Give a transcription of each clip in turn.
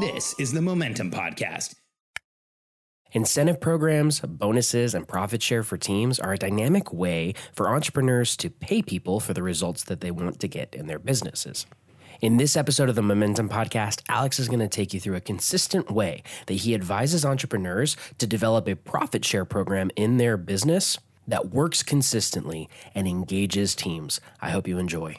This is the Momentum Podcast. Incentive programs, bonuses, and profit share for teams are a dynamic way for entrepreneurs to pay people for the results that they want to get in their businesses. In this episode of the Momentum Podcast, Alex is going to take you through a consistent way that he advises entrepreneurs to develop a profit share program in their business that works consistently and engages teams. I hope you enjoy.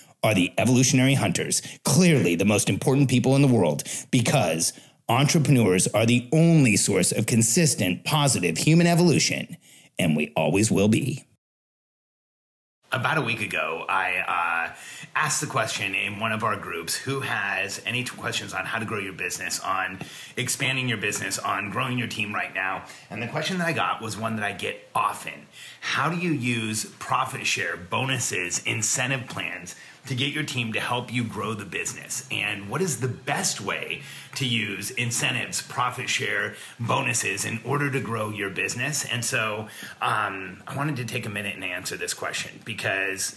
are the evolutionary hunters, clearly the most important people in the world, because entrepreneurs are the only source of consistent, positive human evolution, and we always will be. About a week ago, I uh, asked the question in one of our groups who has any questions on how to grow your business, on expanding your business, on growing your team right now. And the question that I got was one that I get often How do you use profit share, bonuses, incentive plans to get your team to help you grow the business? And what is the best way to use incentives, profit share, bonuses in order to grow your business? And so um, I wanted to take a minute and answer this question because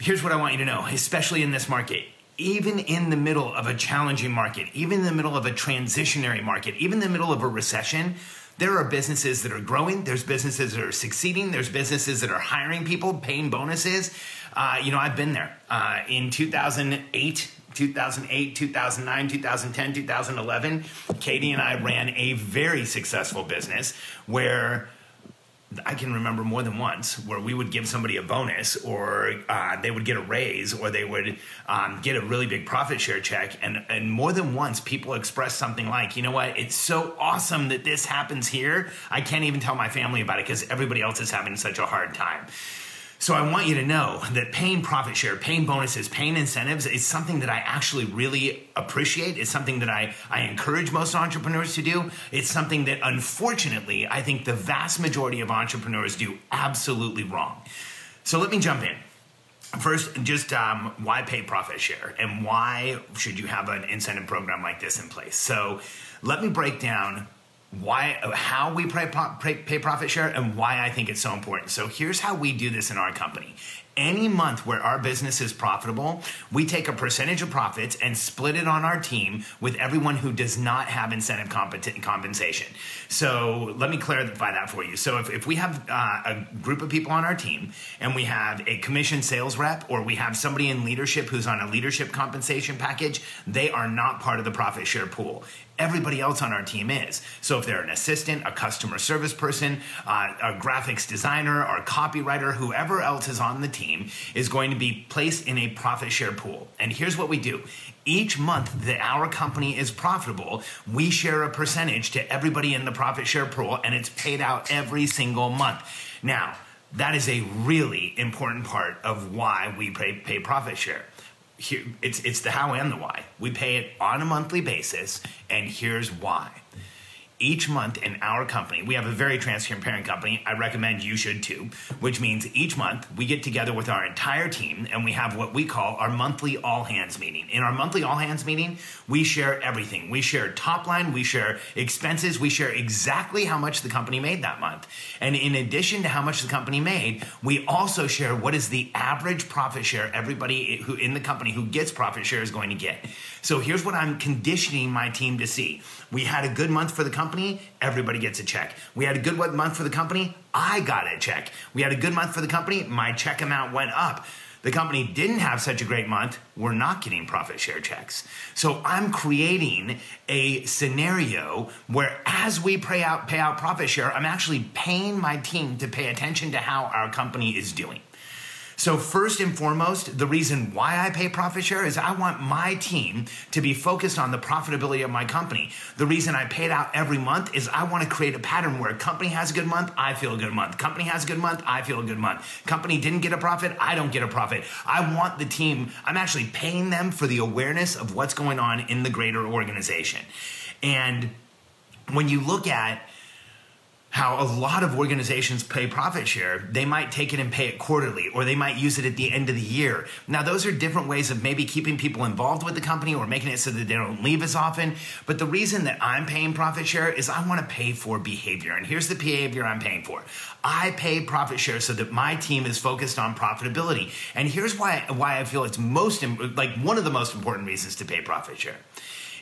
here's what I want you to know, especially in this market. Even in the middle of a challenging market, even in the middle of a transitionary market, even in the middle of a recession, there are businesses that are growing. There's businesses that are succeeding. There's businesses that are hiring people, paying bonuses. Uh, you know, I've been there. Uh, in 2008, 2008, 2009, 2010, 2011, Katie and I ran a very successful business where I can remember more than once where we would give somebody a bonus or uh, they would get a raise or they would um, get a really big profit share check. And, and more than once, people express something like, you know what, it's so awesome that this happens here. I can't even tell my family about it because everybody else is having such a hard time. So I want you to know that paying profit share, paying bonuses, paying incentives is something that I actually really appreciate. It's something that I, I encourage most entrepreneurs to do. It's something that unfortunately I think the vast majority of entrepreneurs do absolutely wrong. So let me jump in. First, just um, why pay profit share and why should you have an incentive program like this in place? So let me break down why how we pay, pay profit share and why I think it's so important. So here's how we do this in our company any month where our business is profitable, we take a percentage of profits and split it on our team with everyone who does not have incentive compensation. So let me clarify that for you. So if, if we have uh, a group of people on our team and we have a commission sales rep or we have somebody in leadership who's on a leadership compensation package, they are not part of the profit share pool everybody else on our team is. So if they're an assistant, a customer service person, uh, a graphics designer, or a copywriter, whoever else is on the team, team is going to be placed in a profit share pool. And here's what we do each month that our company is profitable, we share a percentage to everybody in the profit share pool, and it's paid out every single month. Now, that is a really important part of why we pay, pay profit share. Here, it's, it's the how and the why. We pay it on a monthly basis, and here's why each month in our company, we have a very transparent company. I recommend you should too, which means each month we get together with our entire team and we have what we call our monthly all hands meeting. In our monthly all hands meeting, we share everything. We share top line, we share expenses, we share exactly how much the company made that month. And in addition to how much the company made, we also share what is the average profit share everybody who in the company who gets profit share is going to get. So here's what I'm conditioning my team to see. We had a good month for the company, everybody gets a check. We had a good month for the company, I got a check. We had a good month for the company, my check amount went up. the company didn't have such a great month, we're not getting profit share checks. So I'm creating a scenario where as we pay out pay out profit share, I'm actually paying my team to pay attention to how our company is doing. So, first and foremost, the reason why I pay profit share is I want my team to be focused on the profitability of my company. The reason I pay it out every month is I want to create a pattern where company has a good month, I feel a good month. Company has a good month, I feel a good month. Company didn't get a profit, I don't get a profit. I want the team, I'm actually paying them for the awareness of what's going on in the greater organization. And when you look at how a lot of organizations pay profit share. They might take it and pay it quarterly, or they might use it at the end of the year. Now, those are different ways of maybe keeping people involved with the company or making it so that they don't leave as often. But the reason that I'm paying profit share is I want to pay for behavior. And here's the behavior I'm paying for. I pay profit share so that my team is focused on profitability. And here's why why I feel it's most like one of the most important reasons to pay profit share.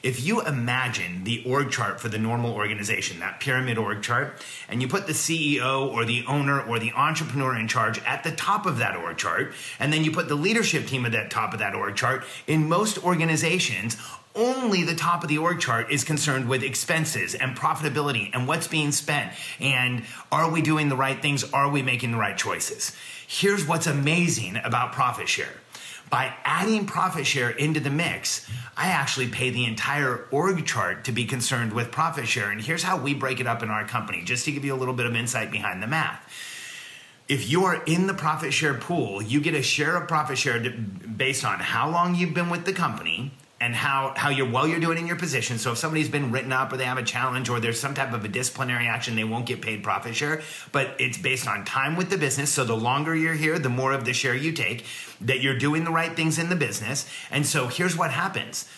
If you imagine the org chart for the normal organization, that pyramid org chart, and you put the CEO or the owner or the entrepreneur in charge at the top of that org chart, and then you put the leadership team at the top of that org chart, in most organizations, only the top of the org chart is concerned with expenses and profitability and what's being spent and are we doing the right things? Are we making the right choices? Here's what's amazing about profit share by adding profit share into the mix, I actually pay the entire org chart to be concerned with profit share. And here's how we break it up in our company, just to give you a little bit of insight behind the math. If you are in the profit share pool, you get a share of profit share based on how long you've been with the company, and how how you're well you're doing in your position. So if somebody's been written up or they have a challenge or there's some type of a disciplinary action, they won't get paid profit share. But it's based on time with the business. So the longer you're here, the more of the share you take. That you're doing the right things in the business. And so here's what happens: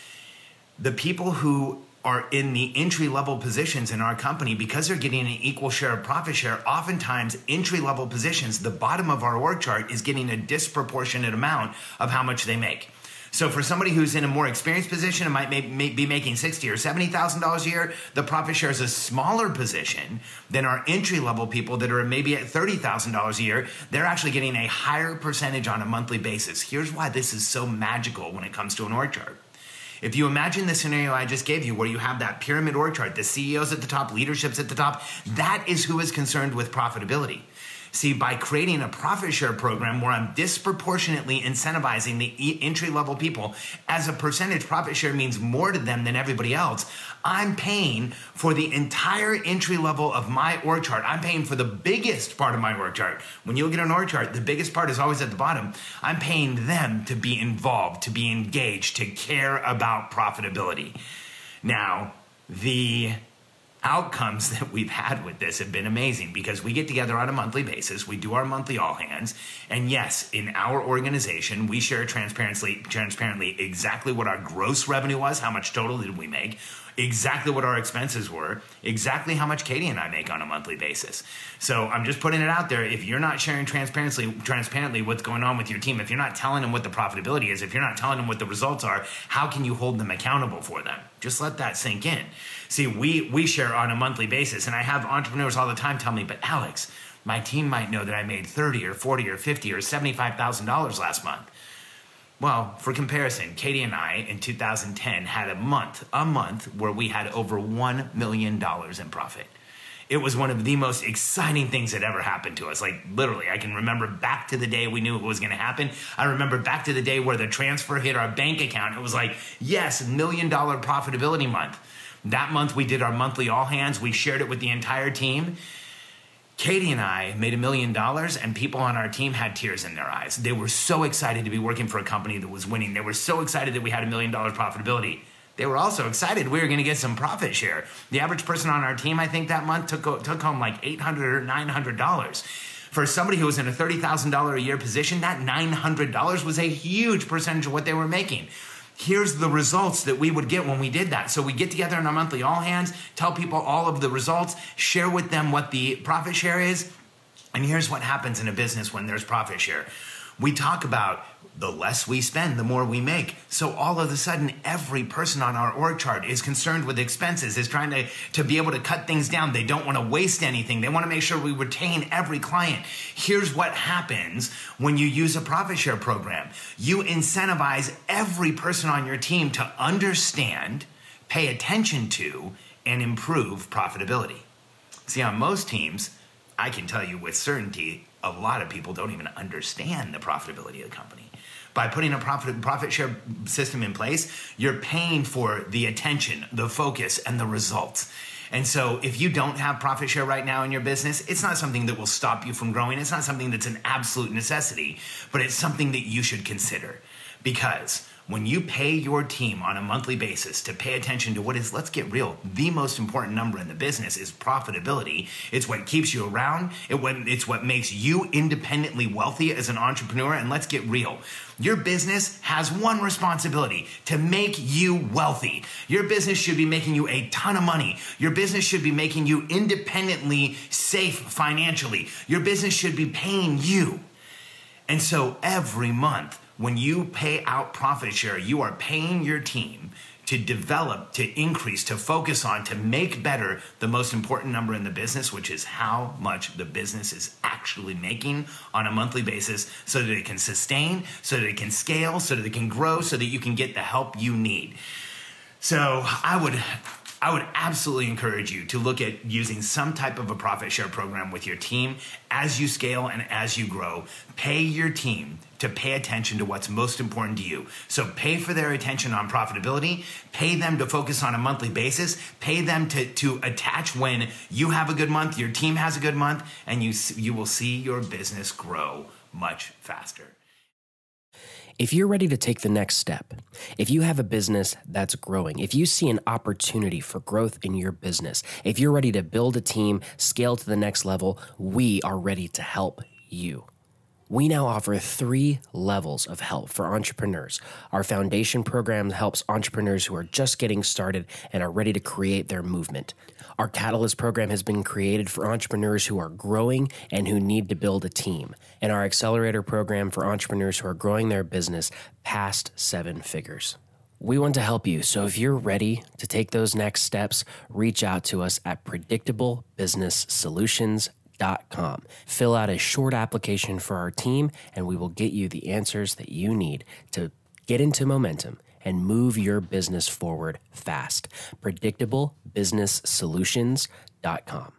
the people who are in the entry level positions in our company because they're getting an equal share of profit share. Oftentimes, entry level positions, the bottom of our org chart is getting a disproportionate amount of how much they make. So for somebody who's in a more experienced position and might may, may be making sixty or seventy thousand dollars a year, the profit share is a smaller position than our entry level people that are maybe at thirty thousand dollars a year. They're actually getting a higher percentage on a monthly basis. Here's why this is so magical when it comes to an org chart. If you imagine the scenario I just gave you, where you have that pyramid org chart, the CEOs at the top, leadership's at the top, that is who is concerned with profitability. See, by creating a profit share program where I'm disproportionately incentivizing the entry level people as a percentage, profit share means more to them than everybody else. I'm paying for the entire entry level of my org chart. I'm paying for the biggest part of my org chart. When you look at an org chart, the biggest part is always at the bottom. I'm paying them to be involved, to be engaged, to care about profitability. Now, the outcomes that we've had with this have been amazing because we get together on a monthly basis. We do our monthly all hands. And yes, in our organization, we share transparently, transparently exactly what our gross revenue was, how much total did we make, exactly what our expenses were, exactly how much Katie and I make on a monthly basis. So I'm just putting it out there. If you're not sharing transparently, transparently what's going on with your team, if you're not telling them what the profitability is, if you're not telling them what the results are, how can you hold them accountable for them? Just let that sink in. See, we we share on a monthly basis, and I have entrepreneurs all the time tell me, but Alex, my team might know that I made thirty or forty or fifty or seventy-five thousand dollars last month. Well, for comparison, Katie and I in 2010 had a month, a month where we had over $1 million in profit. It was one of the most exciting things that ever happened to us. Like, literally, I can remember back to the day we knew it was going to happen. I remember back to the day where the transfer hit our bank account. It was like, yes, million dollar profitability month. That month, we did our monthly all hands. We shared it with the entire team. Katie and I made a million dollars, and people on our team had tears in their eyes. They were so excited to be working for a company that was winning. They were so excited that we had a million dollar profitability. They were also excited we were going to get some profit share. The average person on our team, I think, that month took took home like 800 or nine hundred dollars. For somebody who was in a thirty thousand dollar a year position, that nine hundred dollars was a huge percentage of what they were making here's the results that we would get when we did that. So we get together in our monthly all hands, tell people all of the results, share with them what the profit share is. And here's what happens in a business when there's profit share. We talk about the less we spend, the more we make. So all of a sudden, every person on our org chart is concerned with expenses, is trying to, to be able to cut things down. They don't want to waste anything. They want to make sure we retain every client. Here's what happens when you use a profit share program. You incentivize every person on your team to understand, pay attention to, and improve profitability. See, on most teams, I can tell you with certainty, a lot of people don't even understand the profitability of the company. By putting a profit profit share system in place, you're paying for the attention, the focus, and the results. And so, if you don't have profit share right now in your business, it's not something that will stop you from growing. It's not something that's an absolute necessity, but it's something that you should consider because when you pay your team on a monthly basis to pay attention to what is, let's get real, the most important number in the business is profitability. It's what keeps you around. It it's what makes you independently wealthy as an entrepreneur. And let's get real. Your business has one responsibility to make you wealthy. Your business should be making you a ton of money. Your business should be making you independently safe financially. Your business should be paying you. And so every month, when you pay out profit share, you are paying your team to develop, to increase, to focus on, to make better the most important number in the business, which is how much the business is actually making on a monthly basis so that it can sustain, so that it can scale, so that it can grow, so that you can get the help you need. So I would I would absolutely encourage you to look at using some type of a profit share program with your team as you scale and as you grow. Pay your team to pay attention to what's most important to you. So pay for their attention on profitability, pay them to focus on a monthly basis, pay them to, to attach when you have a good month, your team has a good month, and you, you will see your business grow much faster. If you're ready to take the next step, if you have a business that's growing, if you see an opportunity for growth in your business, if you're ready to build a team, scale to the next level, we are ready to help you. We now offer three levels of help for entrepreneurs. Our foundation program helps entrepreneurs who are just getting started and are ready to create their movement. Our Catalyst program has been created for entrepreneurs who are growing and who need to build a team, and our Accelerator program for entrepreneurs who are growing their business past seven figures. We want to help you, so if you're ready to take those next steps, reach out to us at predictablebusinesssolutions.com. Fill out a short application for our team, and we will get you the answers that you need to get into momentum and move your business forward fast. PredictableBusinessSolutions.com.